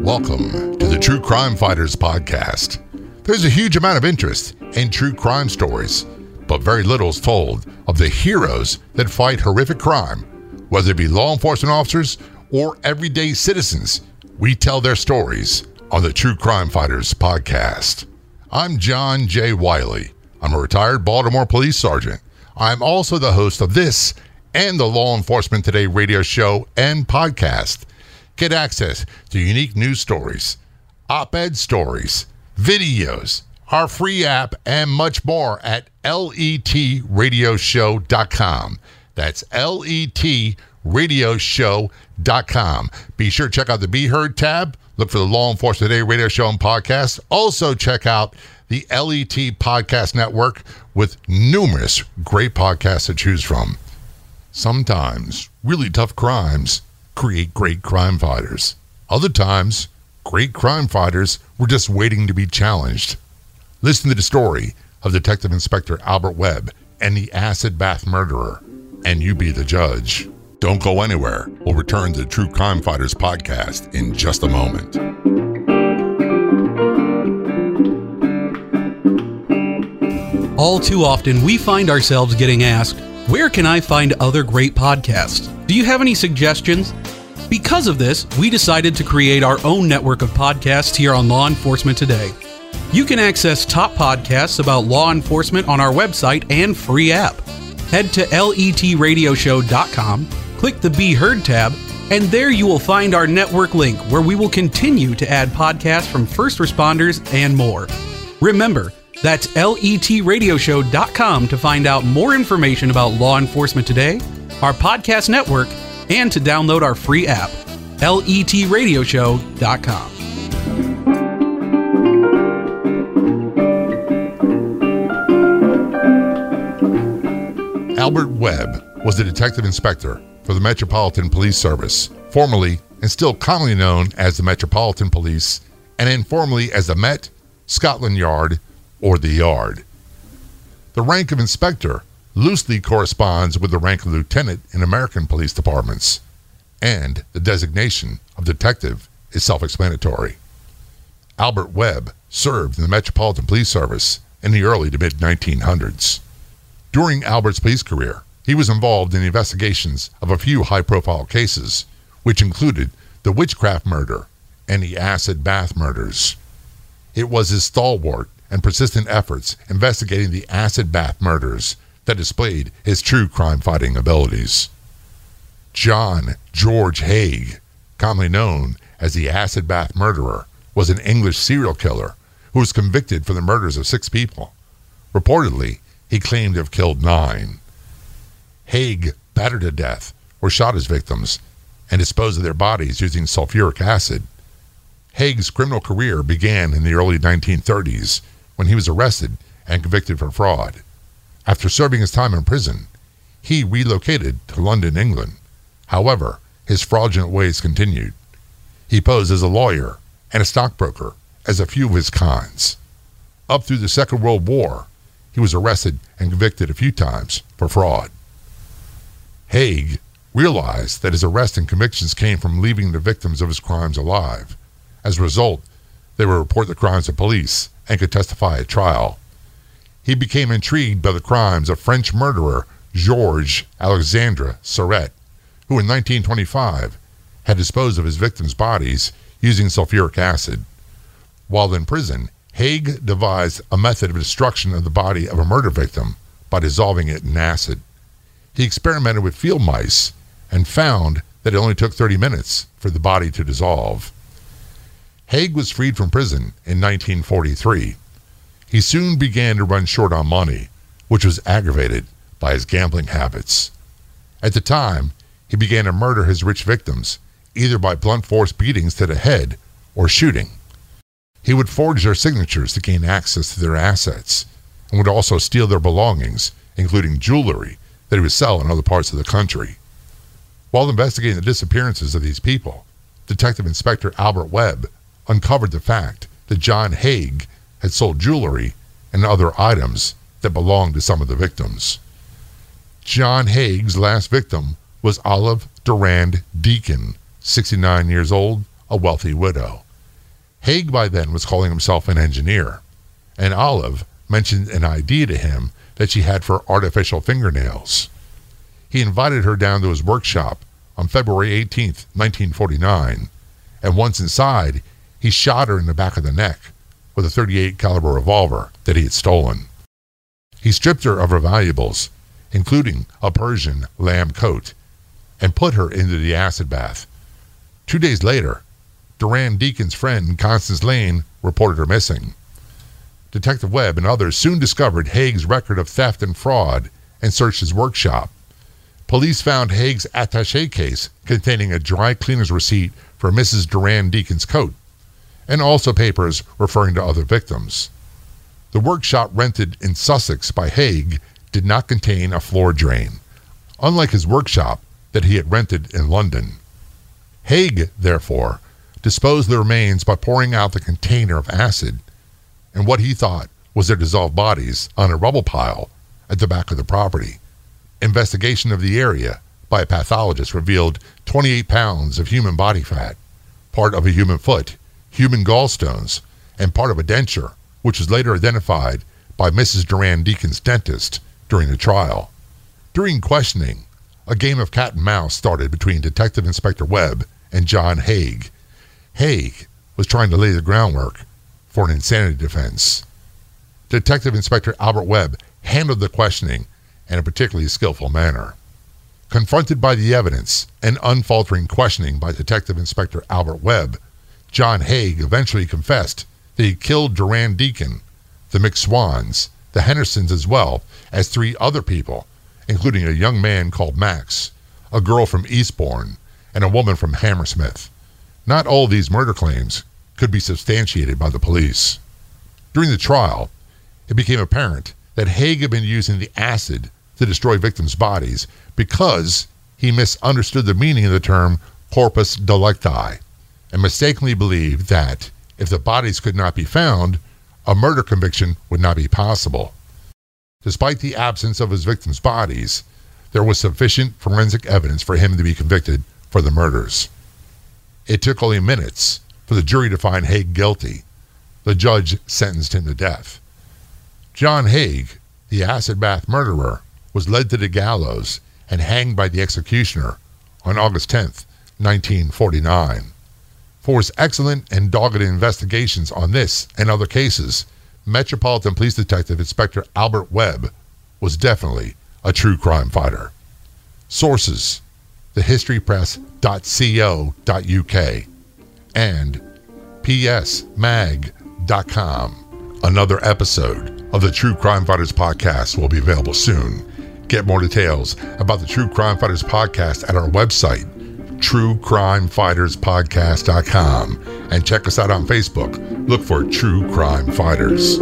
Welcome to the True Crime Fighters podcast. There's a huge amount of interest in true crime stories, but very little is told of the heroes that fight horrific crime, whether it be law enforcement officers or everyday citizens. We tell their stories on the True Crime Fighters podcast. I'm John J. Wiley. I'm a retired Baltimore police sergeant. I'm also the host of this and the Law Enforcement Today radio show and podcast. Get access to unique news stories, op ed stories, videos, our free app, and much more at letradioshow.com. That's letradioshow.com. Be sure to check out the Be Heard tab. Look for the Law Enforcement Today radio show and podcast. Also, check out the LET Podcast Network with numerous great podcasts to choose from. Sometimes really tough crimes create great crime fighters. Other times, great crime fighters were just waiting to be challenged. Listen to the story of Detective Inspector Albert Webb and the acid bath murderer, and you be the judge. Don't go anywhere. We'll return to the True Crime Fighters podcast in just a moment. All too often, we find ourselves getting asked, Where can I find other great podcasts? Do you have any suggestions? Because of this, we decided to create our own network of podcasts here on Law Enforcement Today. You can access top podcasts about law enforcement on our website and free app. Head to letradioshow.com, click the Be Heard tab, and there you will find our network link where we will continue to add podcasts from first responders and more. Remember, that's letradioshow.com to find out more information about law enforcement today, our podcast network, and to download our free app, letradioshow.com. Albert Webb was a detective inspector for the Metropolitan Police Service, formerly and still commonly known as the Metropolitan Police, and informally as the Met, Scotland Yard, or the Yard. The rank of inspector loosely corresponds with the rank of lieutenant in American police departments, and the designation of detective is self explanatory. Albert Webb served in the Metropolitan Police Service in the early to mid 1900s. During Albert's police career, he was involved in the investigations of a few high profile cases, which included the witchcraft murder and the acid bath murders. It was his stalwart and persistent efforts investigating the acid bath murders that displayed his true crime fighting abilities. John George Haigh, commonly known as the acid bath murderer, was an English serial killer who was convicted for the murders of six people. Reportedly, he claimed to have killed nine. Haigh battered to death or shot his victims and disposed of their bodies using sulfuric acid. Haigh's criminal career began in the early 1930s when he was arrested and convicted for fraud. After serving his time in prison, he relocated to London, England. However, his fraudulent ways continued. He posed as a lawyer and a stockbroker, as a few of his cons. Up through the Second World War, he was arrested and convicted a few times for fraud. Haigh realized that his arrest and convictions came from leaving the victims of his crimes alive. As a result, they would report the crimes to police and could testify at trial. He became intrigued by the crimes of French murderer Georges Alexandre Sarret, who in 1925 had disposed of his victims' bodies using sulfuric acid. While in prison, Haigh devised a method of destruction of the body of a murder victim by dissolving it in acid. He experimented with field mice and found that it only took 30 minutes for the body to dissolve. Haigh was freed from prison in 1943. He soon began to run short on money, which was aggravated by his gambling habits. At the time, he began to murder his rich victims, either by blunt force beatings to the head or shooting. He would forge their signatures to gain access to their assets and would also steal their belongings, including jewelry that he would sell in other parts of the country. While investigating the disappearances of these people, Detective Inspector Albert Webb uncovered the fact that John Haigh had sold jewelry and other items that belonged to some of the victims. John Haigh's last victim was Olive Durand Deacon, 69 years old, a wealthy widow. Haigh by then was calling himself an engineer, and Olive mentioned an idea to him that she had for artificial fingernails. He invited her down to his workshop on February 18, 1949, and once inside, he shot her in the back of the neck with a 38 caliber revolver that he had stolen. He stripped her of her valuables, including a Persian lamb coat, and put her into the acid bath. Two days later, Durand Deacon's friend Constance Lane reported her missing. Detective Webb and others soon discovered Haigh's record of theft and fraud and searched his workshop. Police found Haigh's attache case containing a dry cleaner's receipt for Mrs. Durand Deacon's coat, and also papers referring to other victims. The workshop rented in Sussex by Haigh did not contain a floor drain, unlike his workshop that he had rented in London. Haigh, therefore, disposed the remains by pouring out the container of acid and what he thought was their dissolved bodies on a rubble pile at the back of the property. Investigation of the area by a pathologist revealed 28 pounds of human body fat, part of a human foot, human gallstones, and part of a denture, which was later identified by Mrs. Durand Deacon's dentist during the trial. During questioning, a game of cat and mouse started between Detective Inspector Webb and John Haigh. Haigh was trying to lay the groundwork for an insanity defense. Detective Inspector Albert Webb handled the questioning in a particularly skillful manner. Confronted by the evidence and unfaltering questioning by Detective Inspector Albert Webb, John Haigh eventually confessed that he killed Durand Deacon, the McSwans, the Hendersons, as well as three other people, including a young man called Max, a girl from Eastbourne, and a woman from Hammersmith. Not all these murder claims could be substantiated by the police. During the trial, it became apparent that Haigh had been using the acid to destroy victims' bodies because he misunderstood the meaning of the term corpus delicti and mistakenly believed that if the bodies could not be found, a murder conviction would not be possible. Despite the absence of his victims' bodies, there was sufficient forensic evidence for him to be convicted for the murders. It took only minutes for the jury to find Haigh guilty. The judge sentenced him to death. John Haigh, the acid bath murderer, was led to the gallows and hanged by the executioner on August 10, 1949. For his excellent and dogged investigations on this and other cases, Metropolitan Police Detective Inspector Albert Webb was definitely a true crime fighter. Sources thehistorypress.co.uk and psmag.com. Another episode of the True Crime Fighters podcast will be available soon. Get more details about the True Crime Fighters podcast at our website, truecrimefighterspodcast.com, and check us out on Facebook. Look for True Crime Fighters.